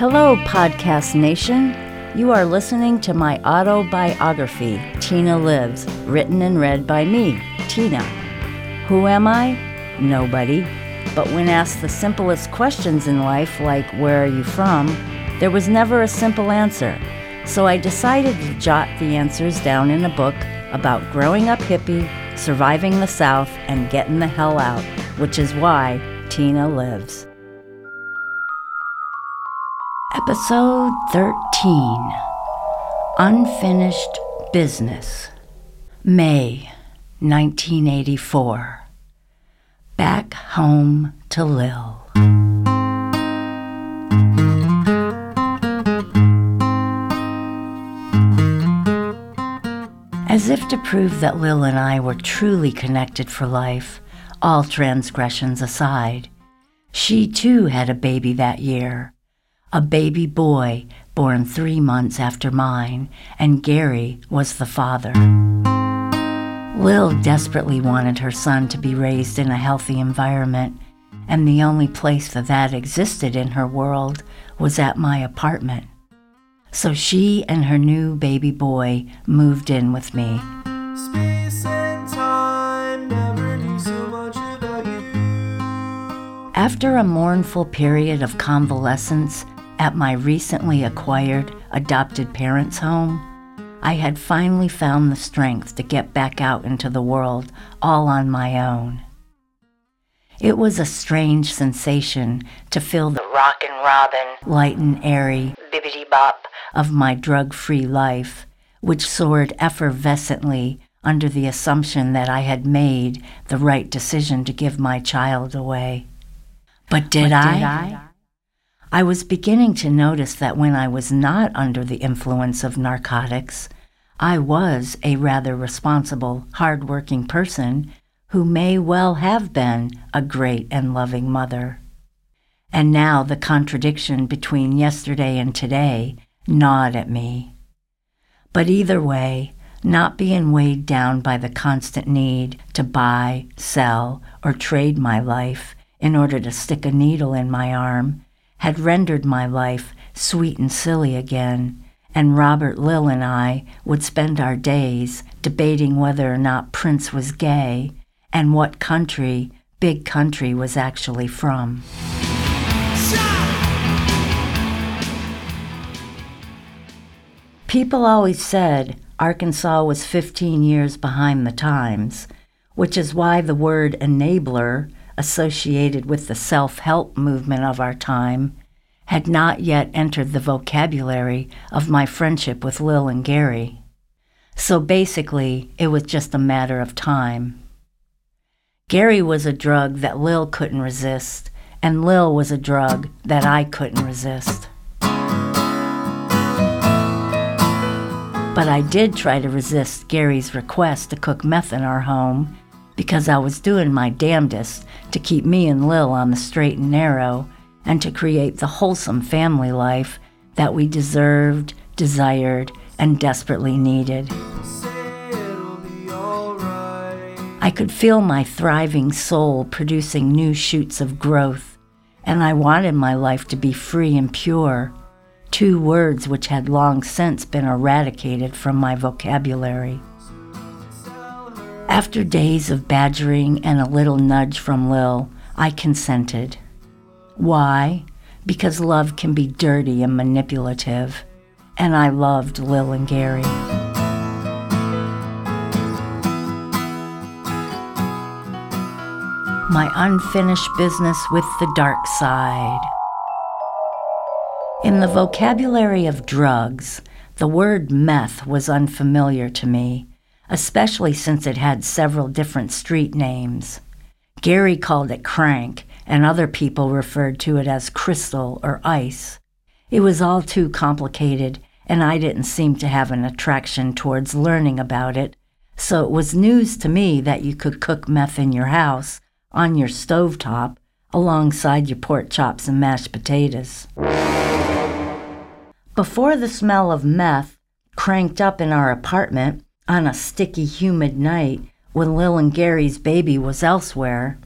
Hello, Podcast Nation. You are listening to my autobiography, Tina Lives, written and read by me, Tina. Who am I? Nobody. But when asked the simplest questions in life, like where are you from, there was never a simple answer. So I decided to jot the answers down in a book about growing up hippie, surviving the South, and getting the hell out, which is why Tina lives. Episode 13 Unfinished Business. May 1984. Back home to Lil. As if to prove that Lil and I were truly connected for life, all transgressions aside, she too had a baby that year a baby boy born three months after mine, and Gary was the father. Lil desperately wanted her son to be raised in a healthy environment, and the only place that that existed in her world was at my apartment. So she and her new baby boy moved in with me. Space and time never knew so much about you. After a mournful period of convalescence at my recently acquired adopted parents' home, I had finally found the strength to get back out into the world all on my own. It was a strange sensation to feel the rock and robin, light and airy bibbity bop of my drug free life, which soared effervescently under the assumption that I had made the right decision to give my child away. But did, I? did I? I was beginning to notice that when I was not under the influence of narcotics, I was a rather responsible, hard-working person who may well have been a great and loving mother. And now the contradiction between yesterday and today gnawed at me. But either way, not being weighed down by the constant need to buy, sell, or trade my life in order to stick a needle in my arm had rendered my life sweet and silly again, and Robert Lil and I would spend our days debating whether or not Prince was gay and what country Big Country was actually from. People always said Arkansas was 15 years behind the times, which is why the word enabler associated with the self help movement of our time had not yet entered the vocabulary of my friendship with Lil and Gary. So basically, it was just a matter of time. Gary was a drug that Lil couldn't resist, and Lil was a drug that I couldn't resist. But I did try to resist Gary's request to cook meth in our home because I was doing my damnedest to keep me and Lil on the straight and narrow and to create the wholesome family life that we deserved, desired, and desperately needed. I could feel my thriving soul producing new shoots of growth, and I wanted my life to be free and pure, two words which had long since been eradicated from my vocabulary. After days of badgering and a little nudge from Lil, I consented. Why? Because love can be dirty and manipulative, and I loved Lil and Gary. My unfinished business with the dark side. In the vocabulary of drugs, the word meth was unfamiliar to me, especially since it had several different street names. Gary called it crank, and other people referred to it as crystal or ice. It was all too complicated, and I didn't seem to have an attraction towards learning about it, so it was news to me that you could cook meth in your house, on your stove top, alongside your pork chops and mashed potatoes. Before the smell of meth cranked up in our apartment on a sticky, humid night when Lil and Gary's baby was elsewhere,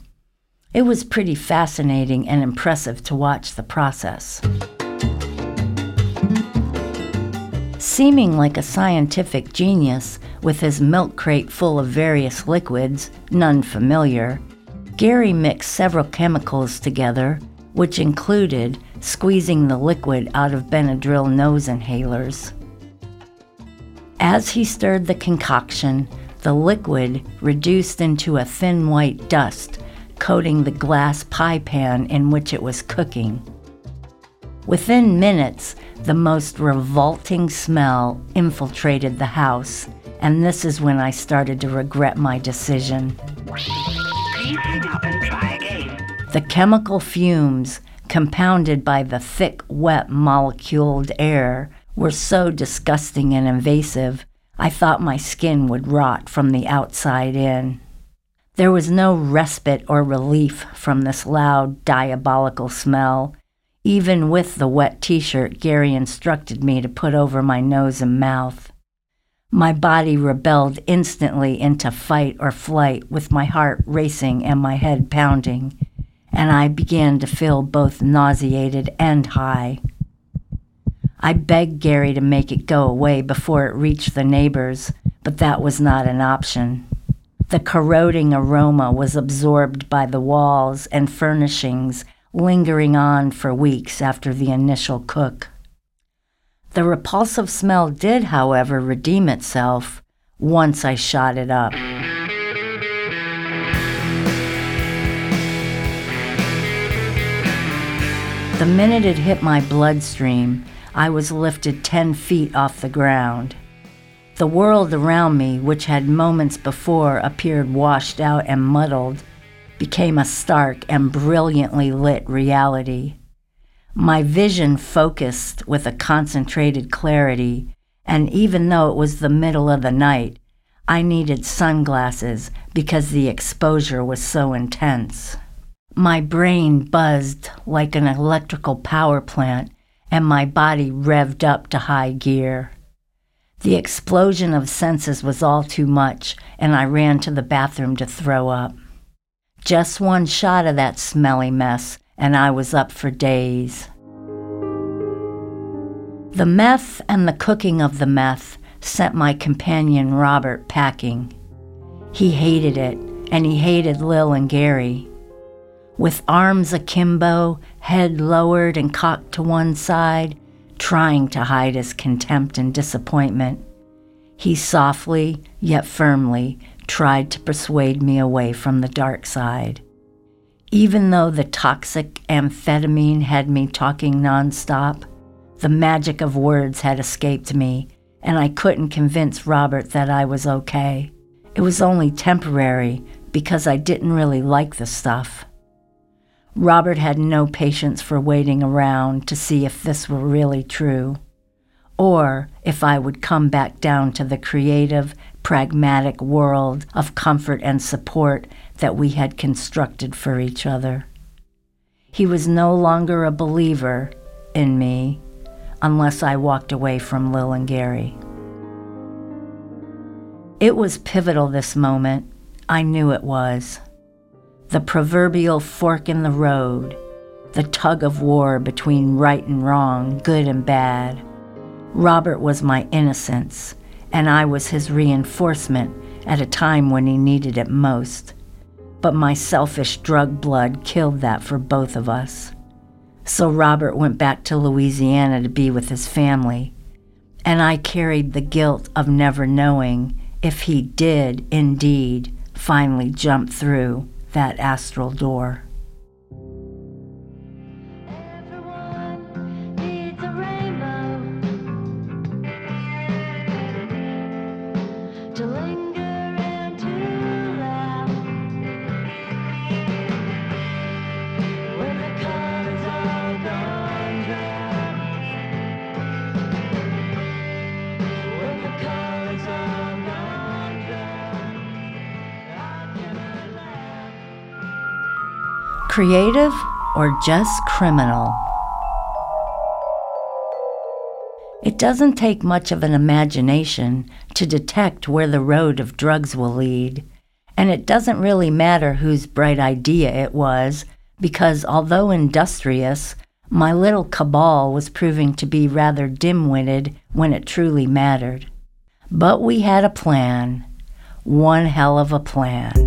it was pretty fascinating and impressive to watch the process. Seeming like a scientific genius with his milk crate full of various liquids, none familiar, Gary mixed several chemicals together, which included squeezing the liquid out of Benadryl nose inhalers. As he stirred the concoction, the liquid reduced into a thin white dust, coating the glass pie pan in which it was cooking. Within minutes, the most revolting smell infiltrated the house, and this is when I started to regret my decision. Please hang up and try again. The chemical fumes, compounded by the thick, wet, moleculed air, were so disgusting and invasive, I thought my skin would rot from the outside in. There was no respite or relief from this loud, diabolical smell. Even with the wet t shirt Gary instructed me to put over my nose and mouth. My body rebelled instantly into fight or flight with my heart racing and my head pounding, and I began to feel both nauseated and high. I begged Gary to make it go away before it reached the neighbors, but that was not an option. The corroding aroma was absorbed by the walls and furnishings, lingering on for weeks after the initial cook. The repulsive smell did, however, redeem itself once I shot it up. The minute it hit my bloodstream, I was lifted 10 feet off the ground. The world around me, which had moments before appeared washed out and muddled, became a stark and brilliantly lit reality. My vision focused with a concentrated clarity, and even though it was the middle of the night, I needed sunglasses because the exposure was so intense. My brain buzzed like an electrical power plant and my body revved up to high gear. The explosion of senses was all too much, and I ran to the bathroom to throw up. Just one shot of that smelly mess, and I was up for days. The meth and the cooking of the meth sent my companion Robert packing. He hated it, and he hated Lil and Gary. With arms akimbo, head lowered and cocked to one side, trying to hide his contempt and disappointment, he softly, yet firmly, tried to persuade me away from the dark side. Even though the toxic amphetamine had me talking nonstop, the magic of words had escaped me, and I couldn't convince Robert that I was okay. It was only temporary because I didn't really like the stuff. Robert had no patience for waiting around to see if this were really true, or if I would come back down to the creative, pragmatic world of comfort and support that we had constructed for each other. He was no longer a believer in me unless I walked away from Lil and Gary. It was pivotal this moment. I knew it was the proverbial fork in the road, the tug of war between right and wrong, good and bad. Robert was my innocence, and I was his reinforcement at a time when he needed it most. But my selfish drug blood killed that for both of us. So Robert went back to Louisiana to be with his family, and I carried the guilt of never knowing if he did indeed finally jump through that astral door. Creative or just criminal? It doesn't take much of an imagination to detect where the road of drugs will lead, and it doesn't really matter whose bright idea it was, because although industrious, My little cabal was proving to be rather dim witted when it truly mattered. But we had a plan. One hell of a plan.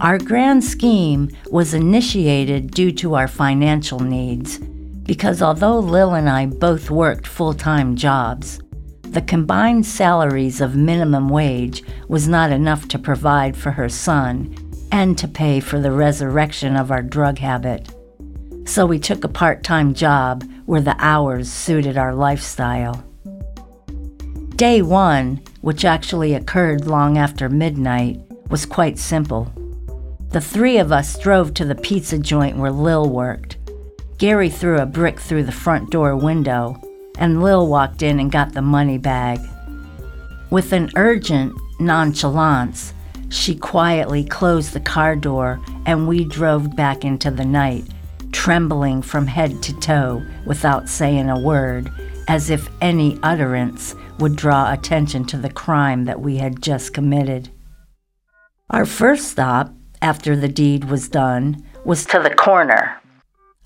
Our grand scheme was initiated due to our financial needs, because although Lil and I both worked full time jobs, the combined salaries of minimum wage was not enough to provide for her son and to pay for the resurrection of our drug habit. So we took a part time job where the hours suited our lifestyle. Day one, which actually occurred long after midnight, was quite simple. The three of us drove to the pizza joint where Lil worked. Gary threw a brick through the front door window, and Lil walked in and got the money bag. With an urgent nonchalance, she quietly closed the car door and we drove back into the night, trembling from head to toe without saying a word, as if any utterance would draw attention to the crime that we had just committed. Our first stop, after the deed was done, was to the corner.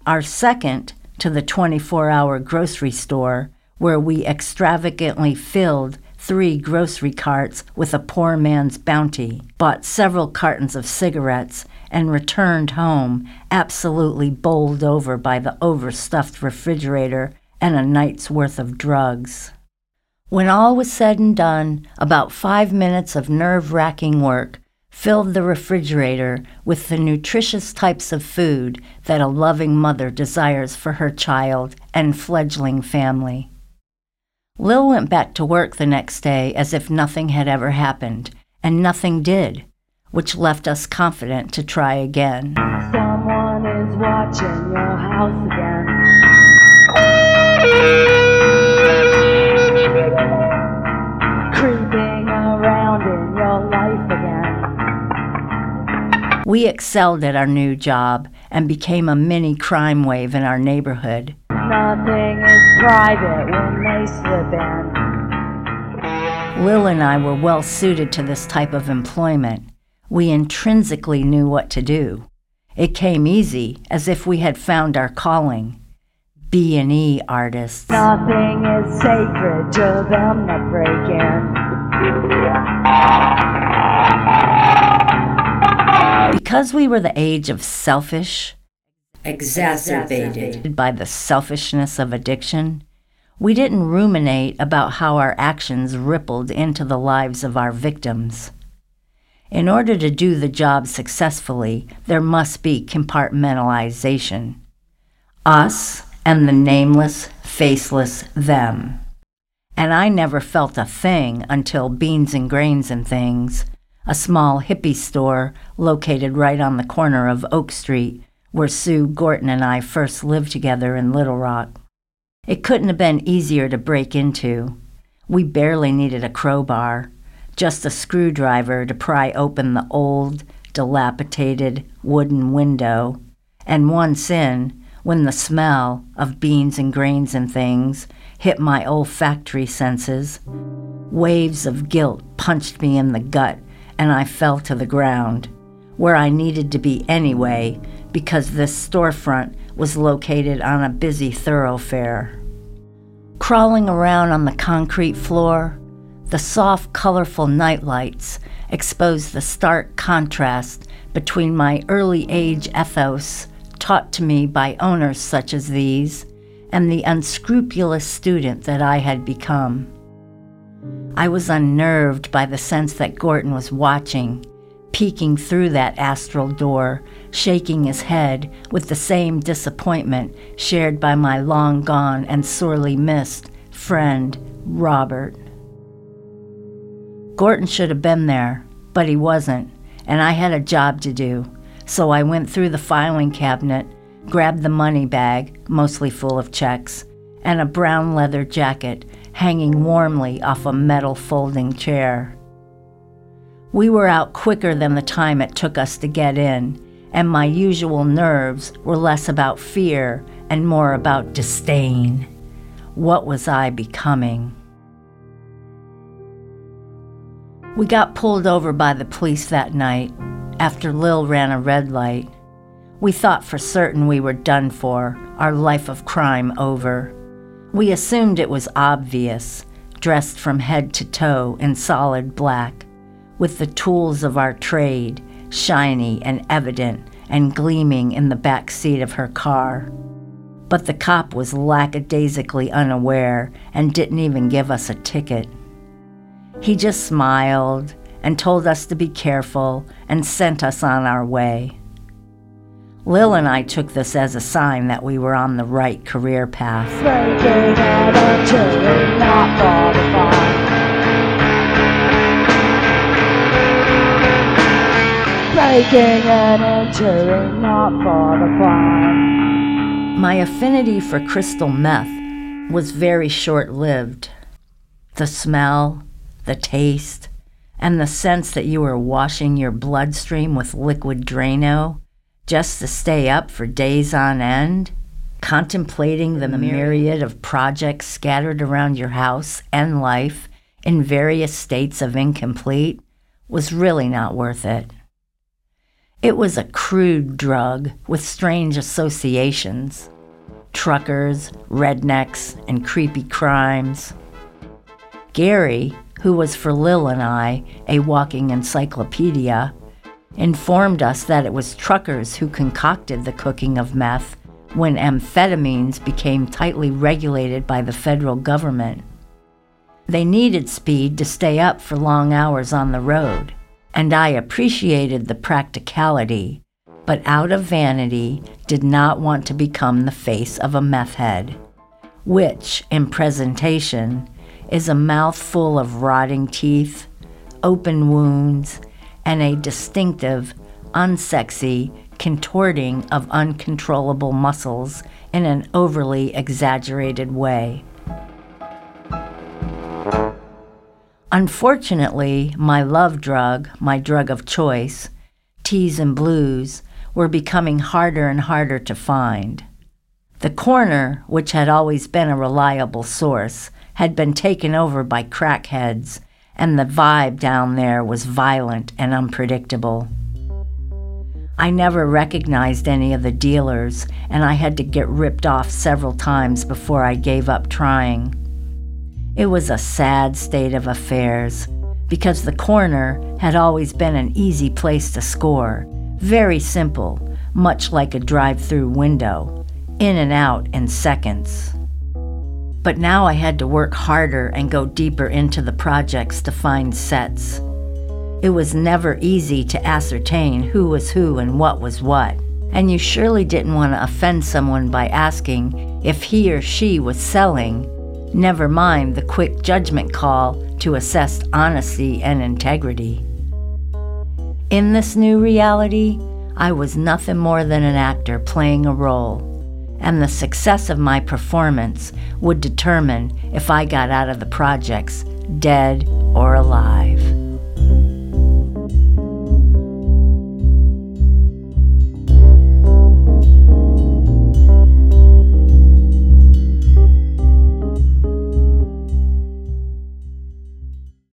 Our second, to the 24 hour grocery store, where we extravagantly filled three grocery carts with a poor man's bounty, bought several cartons of cigarettes, and returned home absolutely bowled over by the overstuffed refrigerator and a night's worth of drugs. When all was said and done, about five minutes of nerve wracking work filled the refrigerator with the nutritious types of food that a loving mother desires for her child and fledgling family. Lil went back to work the next day as if nothing had ever happened, and nothing did, which left us confident to try again. Someone is watching your house again. We excelled at our new job and became a mini crime wave in our neighborhood. Nothing is private when they slip in. Lil and I were well suited to this type of employment. We intrinsically knew what to do. It came easy, as if we had found our calling. B&E artists. Nothing is sacred to them that break in. Because we were the age of selfish, exacerbated by the selfishness of addiction, we didn't ruminate about how our actions rippled into the lives of our victims. In order to do the job successfully, there must be compartmentalization. Us and the nameless, faceless them. And I never felt a thing until Beans and Grains and Things, a small hippie store located right on the corner of Oak Street, where Sue Gorton and I first lived together in Little Rock. It couldn't have been easier to break into. We barely needed a crowbar, just a screwdriver to pry open the old, dilapidated wooden window. And once in, when the smell of beans and grains and things hit my olfactory senses, waves of guilt punched me in the gut and I fell to the ground, where I needed to be anyway because this storefront was located on a busy thoroughfare. Crawling around on the concrete floor, the soft, colorful nightlights exposed the stark contrast between my early age ethos, taught to me by owners such as these, and the unscrupulous student that I had become. I was unnerved by the sense that Gorton was watching, peeking through that astral door, shaking his head with the same disappointment shared by my long gone and sorely missed friend, Robert. Gorton should have been there, but he wasn't, and I had a job to do. So I went through the filing cabinet, grabbed the money bag, mostly full of checks, and a brown leather jacket hanging warmly off a metal folding chair. We were out quicker than the time it took us to get in, and my usual nerves were less about fear and more about disdain. What was I becoming? We got pulled over by the police that night. after Lil ran a red light. We thought for certain we were done for, our life of crime over. We assumed it was obvious, dressed from head to toe in solid black, with the tools of our trade shiny and evident and gleaming in the back seat of her car. But the cop was lackadaisically unaware and didn't even give us a ticket. He just smiled and told us to be careful and sent us on our way. Lil and I took this as a sign that we were on the right career path. Breaking and entering. My affinity for crystal meth was very short lived. The smell, the taste, and the sense that you were washing your bloodstream with liquid Drano just to stay up for days on end, contemplating the myriad of projects scattered around your house and life in various states of incomplete, was really not worth it. It was a crude drug with strange associations truckers, rednecks, and creepy crimes. Gary, who was for Lil and I a walking encyclopedia, informed us that it was truckers who concocted the cooking of meth when amphetamines became tightly regulated by the federal government. They needed speed to stay up for long hours on the road, and I appreciated the practicality, but out of vanity did not want to become the face of a meth head, which, in presentation, is a mouthful of rotting teeth, open wounds, and a distinctive, unsexy contorting of uncontrollable muscles in an overly exaggerated way. Unfortunately, my love drug, my drug of choice, T's and blues, were becoming harder and harder to find. The corner, which had always been a reliable source, had been taken over by crackheads, and the vibe down there was violent and unpredictable. I never recognized any of the dealers, and I had to get ripped off several times before I gave up trying. It was a sad state of affairs because the corner had always been an easy place to score, very simple, much like a drive through window, in and out in seconds. But now I had to work harder and go deeper into the projects to find sets. It was never easy to ascertain who was who and what was what, and you surely didn't want to offend someone by asking if he or she was selling, never mind the quick judgment call to assess honesty and integrity. In this new reality, I was nothing more than an actor playing a role, and the success of my performance would determine if I got out of the projects dead or alive.